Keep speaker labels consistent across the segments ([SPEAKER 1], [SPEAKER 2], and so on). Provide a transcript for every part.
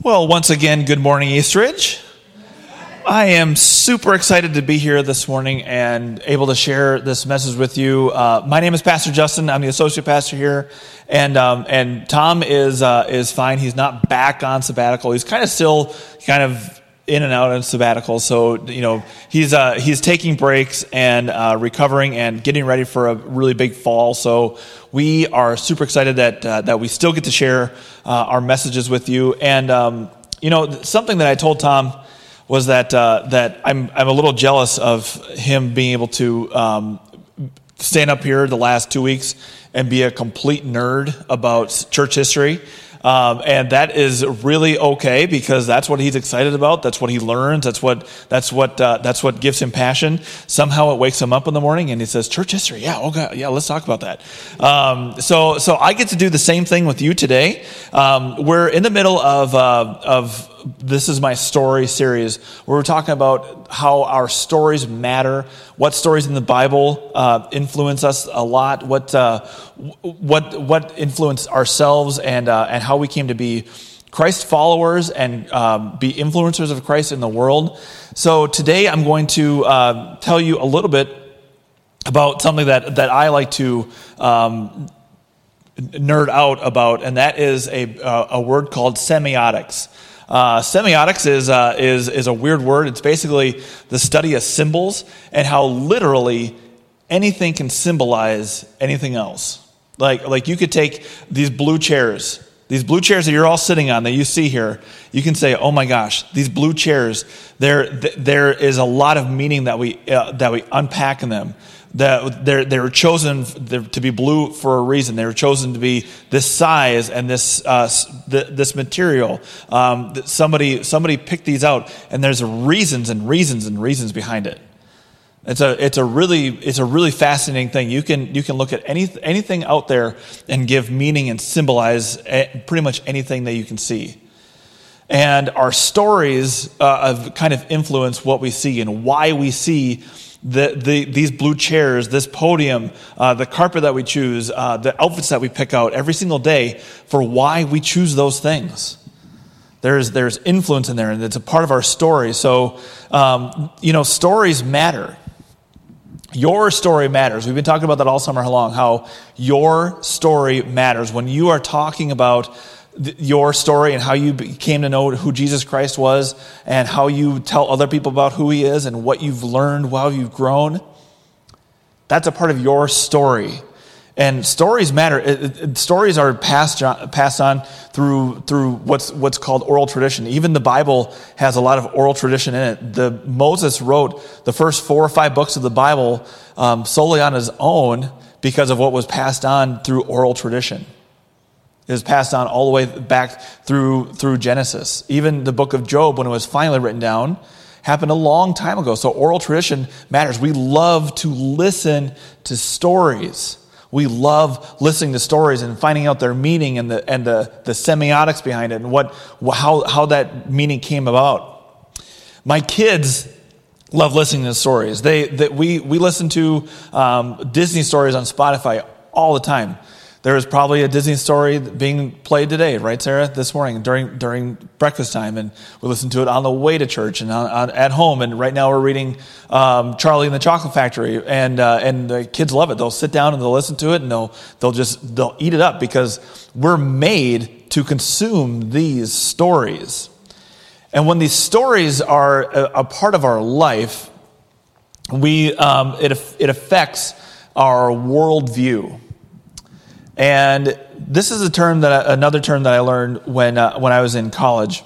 [SPEAKER 1] Well, once again, good morning, Eastridge. I am super excited to be here this morning and able to share this message with you. Uh, my name is Pastor Justin. I'm the associate pastor here, and um, and Tom is uh, is fine. He's not back on sabbatical. He's kind of still kind of in and out of sabbatical. So you know he's uh, he's taking breaks and uh, recovering and getting ready for a really big fall. So we are super excited that uh, that we still get to share uh, our messages with you. And um, you know something that I told Tom was that uh, that I'm I'm a little jealous of him being able to. Um, stand up here the last two weeks and be a complete nerd about church history um, and that is really okay because that's what he's excited about. That's what he learns. That's what that's what uh, that's what gives him passion. Somehow it wakes him up in the morning and he says, "Church history, yeah, okay, yeah, let's talk about that." Um, so so I get to do the same thing with you today. Um, we're in the middle of uh, of this is my story series where we're talking about how our stories matter, what stories in the Bible uh, influence us a lot, what uh, what what influence ourselves, and uh, and how we came to be Christ followers and um, be influencers of Christ in the world. So today I'm going to uh, tell you a little bit about something that that I like to. Um, nerd out about, and that is a, uh, a word called semiotics. Uh, semiotics is, uh, is, is a weird word. It's basically the study of symbols and how literally anything can symbolize anything else. Like, like you could take these blue chairs, these blue chairs that you're all sitting on that you see here, you can say, oh my gosh, these blue chairs, there, there is a lot of meaning that we, uh, that we unpack in them that they're, they were chosen to be blue for a reason. They were chosen to be this size and this, uh, this material. Um, somebody, somebody picked these out, and there's reasons and reasons and reasons behind it. It's a, it's a really, it's a really fascinating thing. You can, you can look at any, anything out there and give meaning and symbolize eh, pretty much anything that you can see. And our stories uh, kind of influence what we see and why we see the, the, these blue chairs, this podium, uh, the carpet that we choose, uh, the outfits that we pick out every single day for why we choose those things. There's, there's influence in there, and it's a part of our story. So, um, you know, stories matter. Your story matters. We've been talking about that all summer long, how your story matters. When you are talking about your story and how you came to know who Jesus Christ was and how you tell other people about who he is and what you've learned while you've grown. That's a part of your story. And stories matter. It, it, stories are passed, passed on through, through what's, what's called oral tradition. Even the Bible has a lot of oral tradition in it. The, Moses wrote the first four or five books of the Bible um, solely on his own because of what was passed on through oral tradition is passed on all the way back through, through Genesis. Even the book of Job, when it was finally written down, happened a long time ago. So oral tradition matters. We love to listen to stories. We love listening to stories and finding out their meaning and the, and the, the semiotics behind it and what, how, how that meaning came about. My kids love listening to stories. They, they, we, we listen to um, Disney stories on Spotify all the time. There is probably a Disney story being played today, right, Sarah? This morning during during breakfast time, and we listened to it on the way to church and on, on, at home. And right now we're reading um, Charlie and the Chocolate Factory, and uh, and the kids love it. They'll sit down and they'll listen to it, and they'll they'll just they'll eat it up because we're made to consume these stories. And when these stories are a, a part of our life, we um, it it affects our worldview. And this is a term that another term that I learned when uh, when I was in college,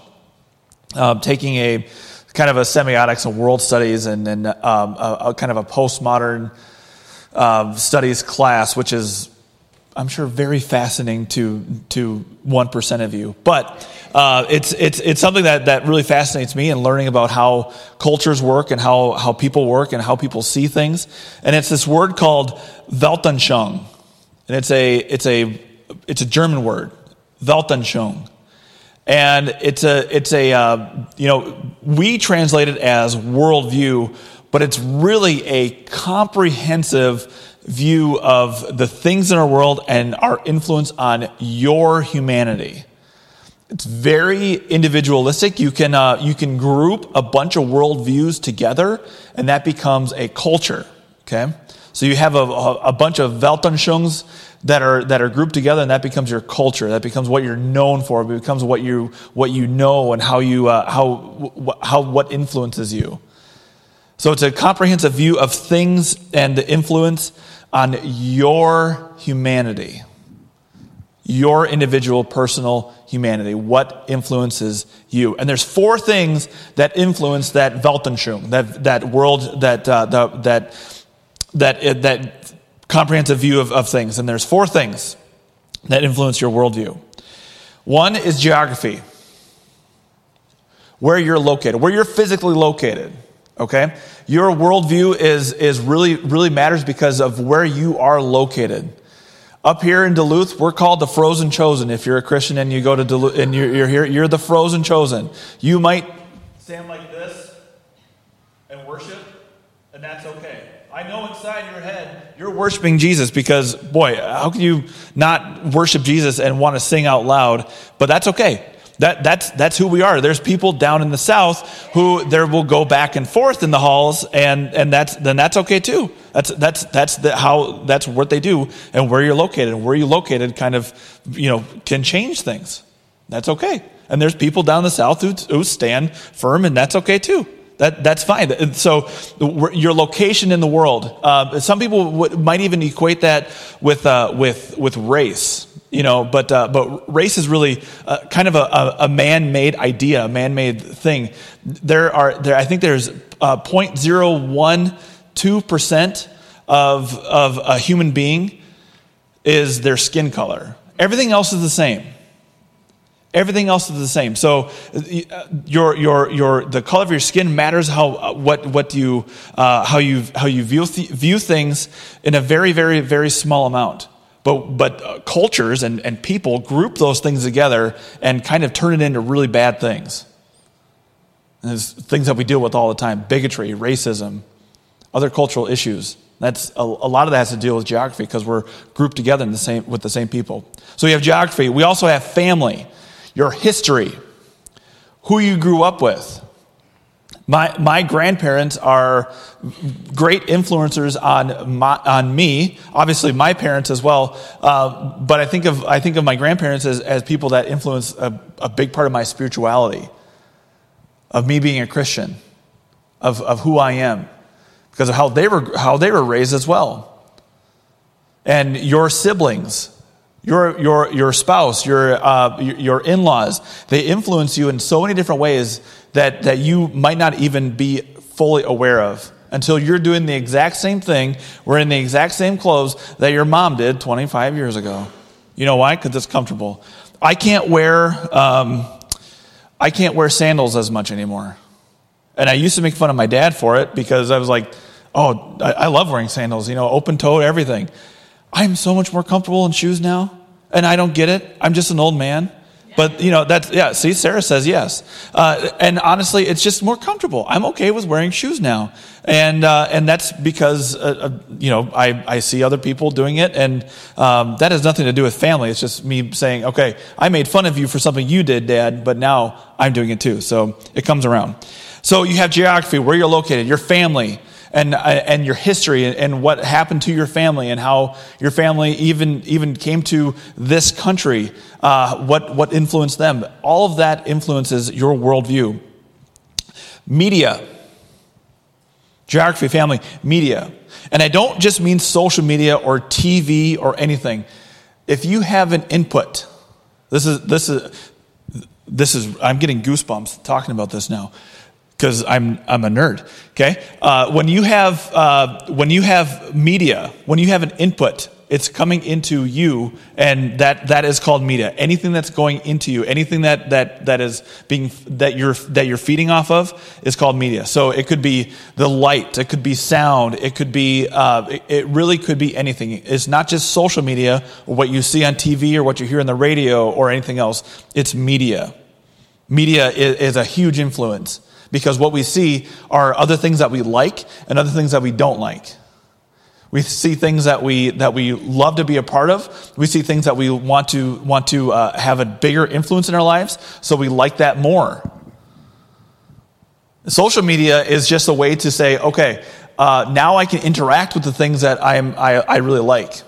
[SPEAKER 1] um, taking a kind of a semiotics and world studies and, and um, a, a, kind of a postmodern uh, studies class, which is I'm sure very fascinating to to one percent of you, but uh, it's it's it's something that that really fascinates me and learning about how cultures work and how how people work and how people see things. And it's this word called Weltanschauung and it's a it's a it's a German word, Weltanschauung, and it's a it's a uh, you know we translate it as worldview, but it's really a comprehensive view of the things in our world and our influence on your humanity. It's very individualistic. You can, uh, you can group a bunch of worldviews together, and that becomes a culture. Okay? So you have a, a, bunch of Weltanschauungs that are, that are grouped together, and that becomes your culture. That becomes what you're known for. It becomes what you, what you know and how, you, uh, how, how, what influences you. So it's a comprehensive view of things and the influence on your humanity your individual personal humanity what influences you and there's four things that influence that weltanschauung that, that world that uh, the, that that uh, that comprehensive view of, of things and there's four things that influence your worldview one is geography where you're located where you're physically located okay your worldview is is really really matters because of where you are located up here in Duluth, we're called the frozen chosen. If you're a Christian and you go to Duluth and you're, you're here, you're the frozen chosen. You might stand like this and worship, and that's okay. I know inside your head you're worshiping Jesus because, boy, how can you not worship Jesus and want to sing out loud? But that's okay. That, that's, that's who we are. There's people down in the South who there will go back and forth in the halls, and, and that's, then that's okay too. That's, that's, that's the, how, that's what they do, and where you're located. And where you're located kind of, you know, can change things. That's okay. And there's people down the South who, who stand firm, and that's okay too. That, that's fine. So, your location in the world. Uh, some people would, might even equate that with, uh, with, with race you know but uh, but race is really uh, kind of a, a, man-made idea a man-made thing there are there i think there's uh, 0.012% of of a human being is their skin color everything else is the same everything else is the same so uh, your your your the color of your skin matters how uh, what what you uh, how you how you view th- view things in a very very very small amount but, but uh, cultures and, and people group those things together and kind of turn it into really bad things. And there's things that we deal with all the time bigotry, racism, other cultural issues. That's a, a lot of that has to deal with geography because we're grouped together in the same, with the same people. So we have geography. We also have family, your history, who you grew up with. My, my grandparents are great influencers on, my, on me, obviously my parents as well. Uh, but I think, of, I think of my grandparents as, as people that influence a, a big part of my spirituality, of me being a Christian, of, of who I am, because of how they, were, how they were raised as well. And your siblings, your, your, your spouse, your, uh, your in laws, they influence you in so many different ways that, that you might not even be fully aware of until you're doing the exact same thing, wearing the exact same clothes that your mom did 25 years ago. You know why? Because it's comfortable. I can't wear um, I can't wear sandals as much anymore, and I used to make fun of my dad for it because I was like, "Oh, I, I love wearing sandals. You know, open toed, everything." I'm so much more comfortable in shoes now, and I don't get it. I'm just an old man. But you know that's yeah. See, Sarah says yes, uh, and honestly, it's just more comfortable. I'm okay with wearing shoes now, and uh, and that's because uh, uh, you know I, I see other people doing it, and um, that has nothing to do with family. It's just me saying, okay, I made fun of you for something you did, Dad, but now I'm doing it too. So it comes around. So you have geography, where you're located, your family and, uh, and your history and, what happened to your family and how your family even, even came to this country, uh, what, what influenced them. All of that influences your worldview. Media, geography, family, media. And I don't just mean social media or TV or anything. If you have an input, this is, this is, this is, I'm getting goosebumps talking about this now because I'm, I'm a nerd. Okay? Uh, when, you have, uh, when you have media, when you have an input, it's coming into you, and that, that is called media. Anything that's going into you, anything that, that, that is being that you're that you're feeding off of is called media. So it could be the light, it could be sound, it could be uh, it, it really could be anything. It's not just social media or what you see on TV or what you hear on the radio or anything else. It's media. Media is, is a huge influence because what we see are other things that we like and other things that we don't like. We see things that we that we love to be a part of. We see things that we want to want to uh, have a bigger influence in our lives, so we like that more. Social media is just a way to say, okay, uh, now I can interact with the things that I, am, I, I really like.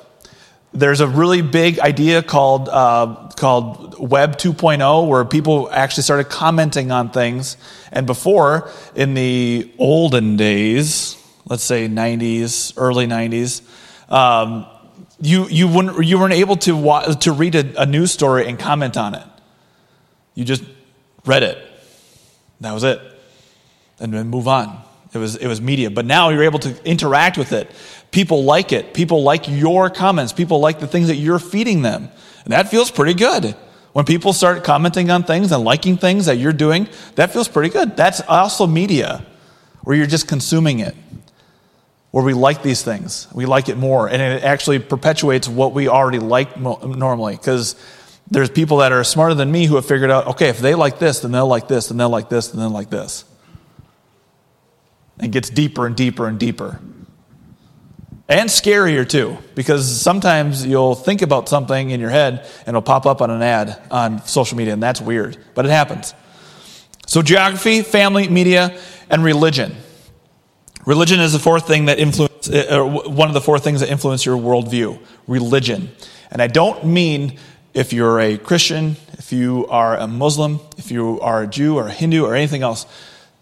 [SPEAKER 1] There's a really big idea called, uh, called Web 2.0 where people actually started commenting on things. And before, in the olden days, let's say 90s, early 90s, um, you, you, wouldn't, you weren't able to, wa- to read a, a news story and comment on it. You just read it. That was it. And then move on. It was, it was media. But now you're able to interact with it. People like it. People like your comments. People like the things that you're feeding them. And that feels pretty good. When people start commenting on things and liking things that you're doing, that feels pretty good. That's also media, where you're just consuming it where we like these things. We like it more. And it actually perpetuates what we already like normally. Because there's people that are smarter than me who have figured out okay, if they like this, then they'll like this, then they'll like this, and then like this. And gets deeper and deeper and deeper. And scarier too, because sometimes you'll think about something in your head and it'll pop up on an ad on social media, and that's weird, but it happens. So, geography, family, media, and religion. Religion is the fourth thing that influence, uh, one of the four things that influence your worldview. Religion. And I don't mean if you're a Christian, if you are a Muslim, if you are a Jew or a Hindu or anything else.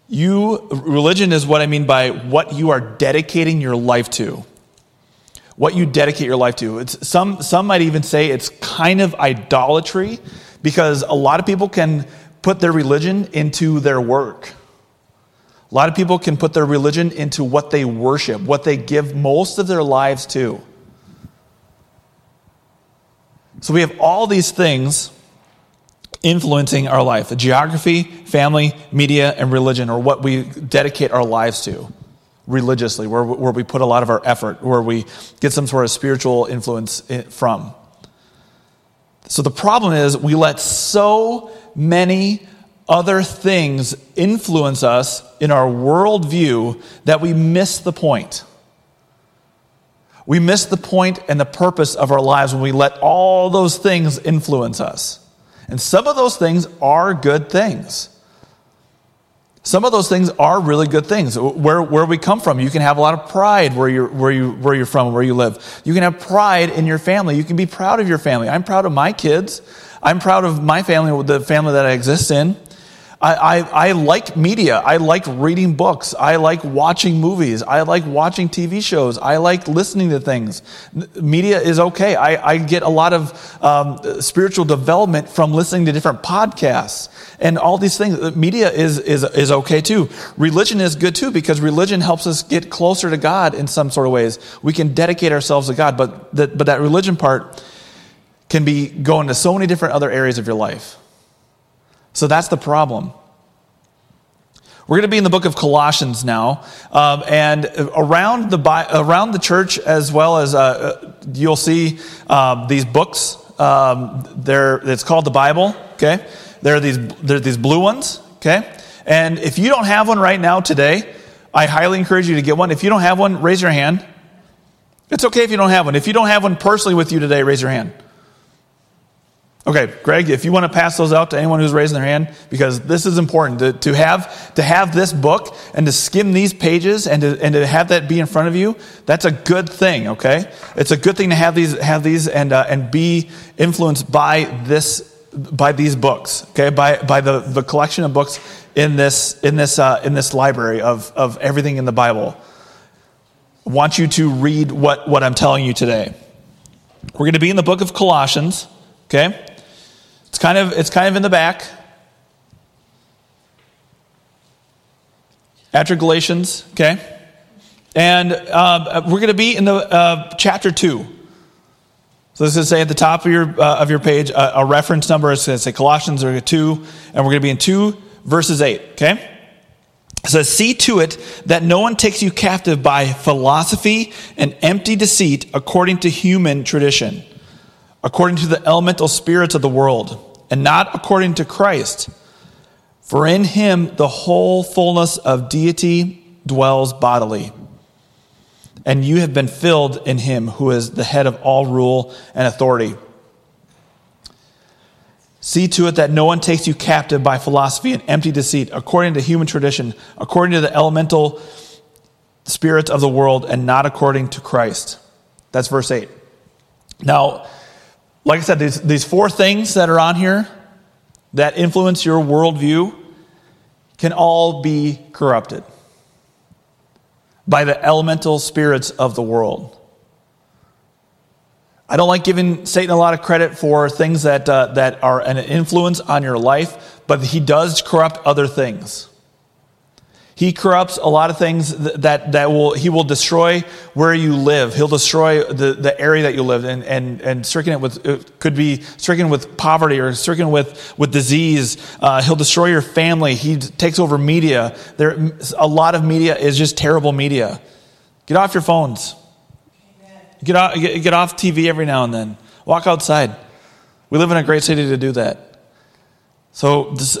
[SPEAKER 1] You, religion is what I mean by what you are dedicating your life to. What you dedicate your life to. It's, some, some might even say it's kind of idolatry because a lot of people can put their religion into their work. A lot of people can put their religion into what they worship, what they give most of their lives to. So we have all these things influencing our life geography, family, media, and religion, or what we dedicate our lives to religiously, where, where we put a lot of our effort, where we get some sort of spiritual influence from. So the problem is we let so many other things influence us in our worldview that we miss the point. We miss the point and the purpose of our lives when we let all those things influence us. And some of those things are good things. Some of those things are really good things. Where, where we come from, you can have a lot of pride where you're, where, you, where you're from, where you live. You can have pride in your family. You can be proud of your family. I'm proud of my kids. I'm proud of my family, the family that I exist in. I, I, I, like media. I like reading books. I like watching movies. I like watching TV shows. I like listening to things. Media is okay. I, I get a lot of um, spiritual development from listening to different podcasts and all these things. Media is, is, is okay too. Religion is good too because religion helps us get closer to God in some sort of ways. We can dedicate ourselves to God, but, that, but that religion part can be go into so many different other areas of your life. So that's the problem. We're going to be in the book of Colossians now, um, and around the around the church as well as uh, uh, you'll see um, these books. Um, they're it's called the Bible. Okay, there are these there are these blue ones. Okay, and if you don't have one right now today, I highly encourage you to get one. If you don't have one, raise your hand. It's okay if you don't have one. If you don't have one personally with you today, raise your hand. Okay, Greg, if you want to pass those out to anyone who's raising their hand, because this is important to, to have to have this book and to skim these pages and to, and to have that be in front of you, that's a good thing. Okay, it's a good thing to have these have these and uh, and be influenced by this by these books. Okay, by by the, the collection of books in this in this uh, in this library of of everything in the Bible. I want you to read what what I'm telling you today. We're going to be in the book of Colossians. Okay. It's kind of, it's kind of in the back. After Galatians, okay? And uh, we're going to be in the uh, chapter 2. So this is say at the top of your, uh, of your page, a, a reference number is going to say Colossians or 2, and we're going to be in 2 verses 8, okay? It says, See to it that no one takes you captive by philosophy and empty deceit according to human tradition according to the elemental spirits of the world, and not according to Christ. For in him the whole fullness of deity dwells bodily. and you have been filled in him who is the head of all rule and authority. See to it that no one takes you captive by philosophy and empty deceit, according to human tradition, according to the elemental spirits of the world, and not according to Christ. That's verse 8. Now, like I said, these, these four things that are on here that influence your worldview can all be corrupted by the elemental spirits of the world. I don't like giving Satan a lot of credit for things that, uh, that are an influence on your life, but he does corrupt other things. He corrupts a lot of things that, that will, he will destroy where you live. He'll destroy the, the area that you live in and, and stricken it with, it could be stricken with poverty or stricken with, with disease. Uh, he'll destroy your family. He takes over media. There, a lot of media is just terrible media. Get off your phones. Get off, get, get off TV every now and then. Walk outside. We live in a great city to do that. So, this,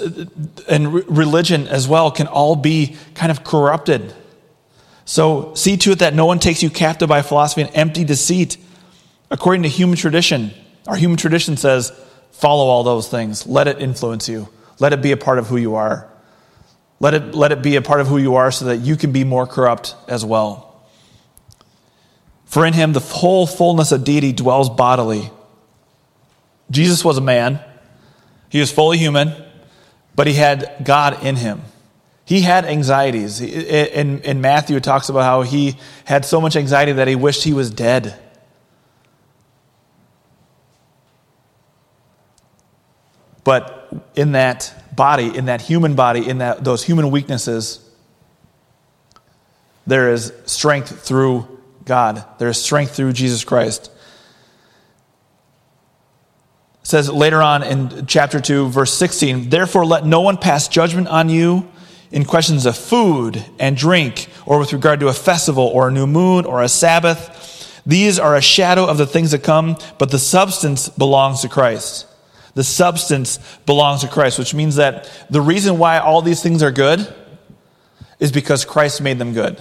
[SPEAKER 1] and religion as well can all be kind of corrupted. So, see to it that no one takes you captive by philosophy and empty deceit. According to human tradition, our human tradition says, follow all those things. Let it influence you. Let it be a part of who you are. Let it, let it be a part of who you are so that you can be more corrupt as well. For in him the whole fullness of deity dwells bodily. Jesus was a man he was fully human, but he had God in him. He had anxieties. In, in Matthew, it talks about how he had so much anxiety that he wished he was dead. But in that body, in that human body, in that, those human weaknesses, there is strength through God. There is strength through Jesus Christ says later on in chapter 2, verse 16, Therefore let no one pass judgment on you in questions of food and drink, or with regard to a festival, or a new moon, or a Sabbath. These are a shadow of the things that come, but the substance belongs to Christ. The substance belongs to Christ, which means that the reason why all these things are good is because Christ made them good.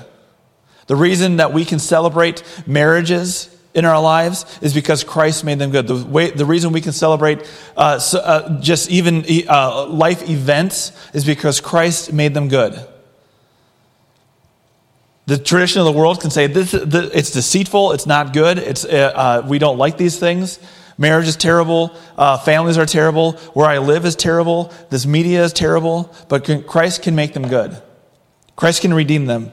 [SPEAKER 1] The reason that we can celebrate marriages in our lives is because Christ made them good. The, way, the reason we can celebrate uh, so, uh, just even uh, life events is because Christ made them good. The tradition of the world can say this, it's deceitful, it's not good, it's, uh, uh, we don't like these things. Marriage is terrible, uh, families are terrible, where I live is terrible, this media is terrible, but can, Christ can make them good. Christ can redeem them.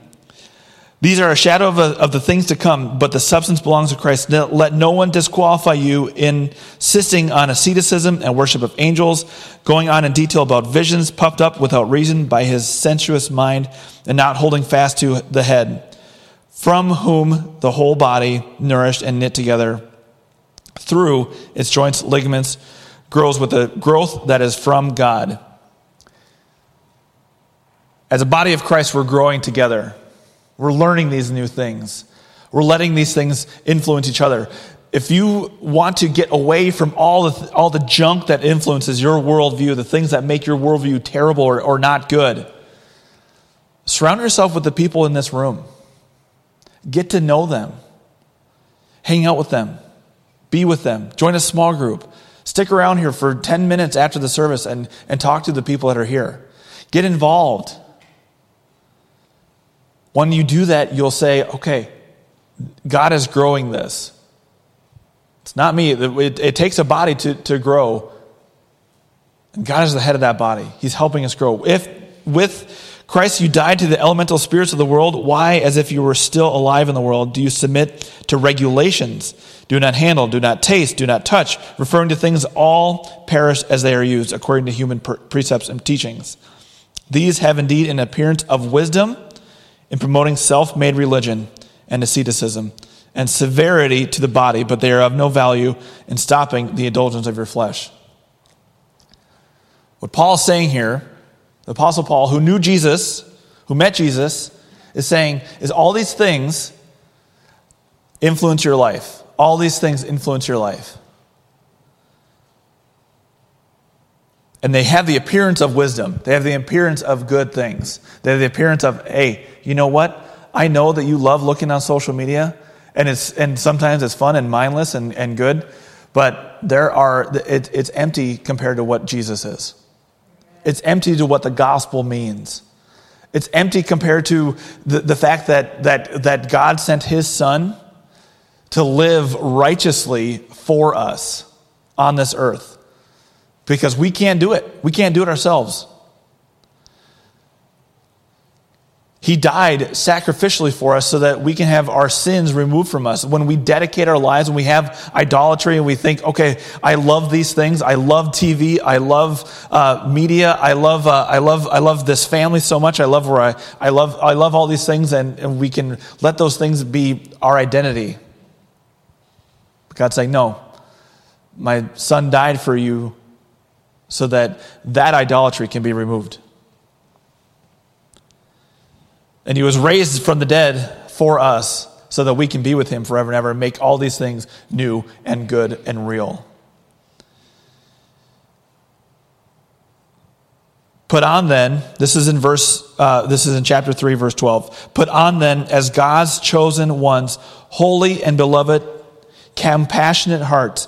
[SPEAKER 1] These are a shadow of, a, of, the things to come, but the substance belongs to Christ. Let no one disqualify you in insisting on asceticism and worship of angels, going on in detail about visions, puffed up without reason by his sensuous mind, and not holding fast to the head, from whom the whole body, nourished and knit together through its joints, ligaments, grows with a growth that is from God. As a body of Christ, we're growing together. We're learning these new things. We're letting these things influence each other. If you want to get away from all the, all the junk that influences your worldview, the things that make your worldview terrible or, or not good, surround yourself with the people in this room. Get to know them. Hang out with them. Be with them. Join a small group. Stick around here for 10 minutes after the service and, and talk to the people that are here. Get involved. When you do that, you'll say, okay, God is growing this. It's not me. It, it, takes a body to, to grow. And God is the head of that body. He's helping us grow. If with Christ you died to the elemental spirits of the world, why, as if you were still alive in the world, do you submit to regulations? Do not handle, do not taste, do not touch, referring to things all perish as they are used, according to human precepts and teachings. These have indeed an appearance of wisdom in promoting self made religion and asceticism and severity to the body, but they are of no value in stopping the indulgence of your flesh. What Paul is saying here, the Apostle Paul, who knew Jesus, who met Jesus, is saying, is all these things influence your life. All these things influence your life. And they have the appearance of wisdom. They have the appearance of good things. They have the appearance of, hey, you know what? I know that you love looking on social media, and, it's, and sometimes it's fun and mindless and, and good, but there are, it, it's empty compared to what Jesus is. It's empty to what the gospel means. It's empty compared to the, the fact that, that, that God sent his son to live righteously for us on this earth because we can't do it. We can't do it ourselves. He died sacrificially for us so that we can have our sins removed from us. When we dedicate our lives, when we have idolatry and we think, okay, I love these things. I love TV. I love uh, media. I love, uh, I, love, I love this family so much. I love where I, I, love, I love all these things, and, and we can let those things be our identity. God's saying, no, my son died for you so that that idolatry can be removed. And he was raised from the dead for us so that we can be with him forever and ever and make all these things new and good and real. Put on then, this is in verse, uh, this is in chapter 3, verse 12. Put on then as God's chosen ones, holy and beloved, compassionate hearts,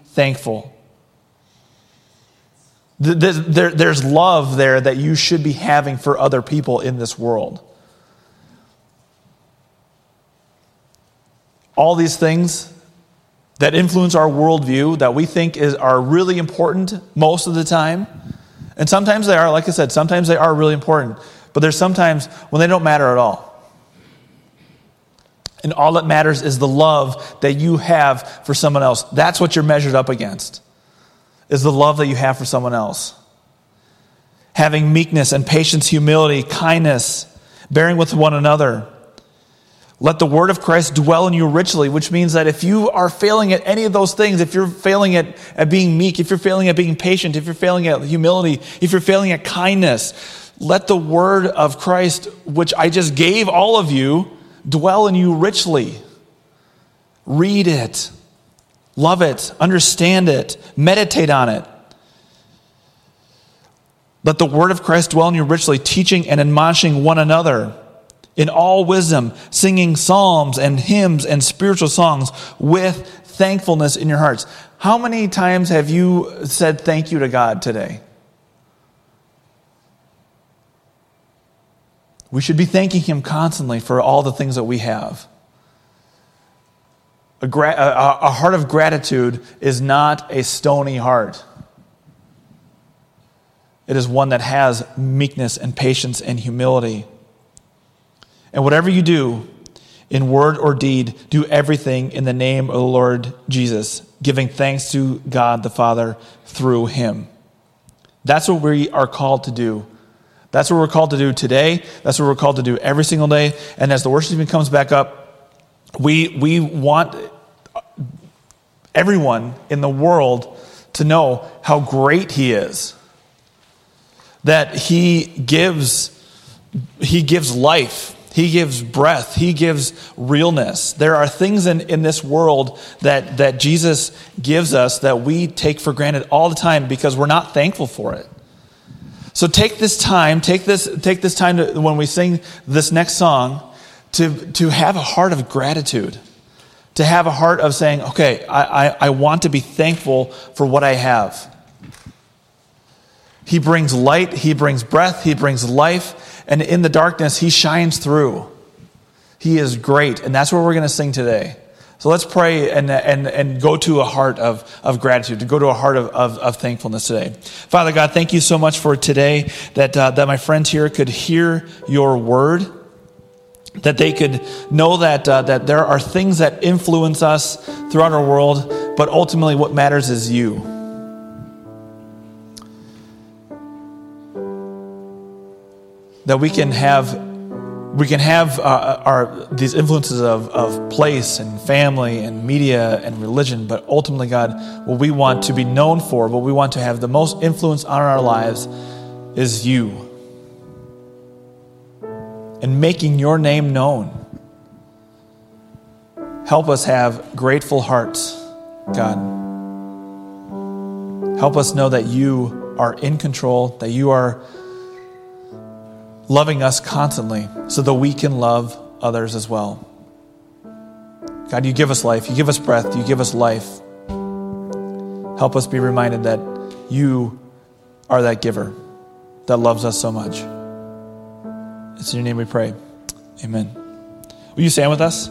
[SPEAKER 1] thankful. There's love there that you should be having for other people in this world. All these things that influence our worldview that we think is, are really important most of the time. And sometimes they are, like I said, sometimes they are really important. But there's sometimes when they don't matter at all. And all that matters is the love that you have for someone else. That's what you're measured up against, is the love that you have for someone else. Having meekness and patience, humility, kindness, bearing with one another. Let the word of Christ dwell in you richly, which means that if you are failing at any of those things, if you're failing at, at being meek, if you're failing at being patient, if you're failing at humility, if you're failing at kindness, let the word of Christ, which I just gave all of you, dwell in you richly. Read it, love it, understand it, meditate on it. Let the word of Christ dwell in you richly, teaching and admonishing one another in all wisdom, singing psalms and hymns and spiritual songs with thankfulness in your hearts. How many times have you said thank you to God today? We should be thanking Him constantly for all the things that we have. A, gra- a, a heart of gratitude is not a stony heart. It is one that has meekness and patience and humility. And whatever you do, in word or deed, do everything in the name of the Lord Jesus, giving thanks to God the Father through him. That's what we are called to do. That's what we're called to do today. That's what we're called to do every single day. And as the worship team comes back up, we, we want everyone in the world to know how great He is. That He gives, He gives life. He gives breath. He gives realness. There are things in, in this world that, that Jesus gives us that we take for granted all the time because we're not thankful for it. So take this time, take this, take this time to, when we sing this next song to, to have a heart of gratitude, to have a heart of saying, okay, I, I, I want to be thankful for what I have. He brings light, He brings breath, He brings life, and in the darkness, He shines through. He is great, and that's what we're going to sing today. So let's pray and, and, and go to a heart of, of gratitude, to go to a heart of, of, of thankfulness today. Father God, thank you so much for today that, uh, that my friends here could hear your word, that they could know that, uh, that there are things that influence us throughout our world, but ultimately what matters is you. That we can have we can have uh, our these influences of, of place and family and media and religion, but ultimately, God, what we want to be known for, what we want to have the most influence on our lives is you. And making your name known. Help us have grateful hearts, God. Help us know that you are in control, that you are loving us constantly so that we can love others as well. God, you give us life, you give us breath, you give us life. Help us be reminded that you are that giver that loves us so much. It's in your name we pray. Amen. Will you stand with us?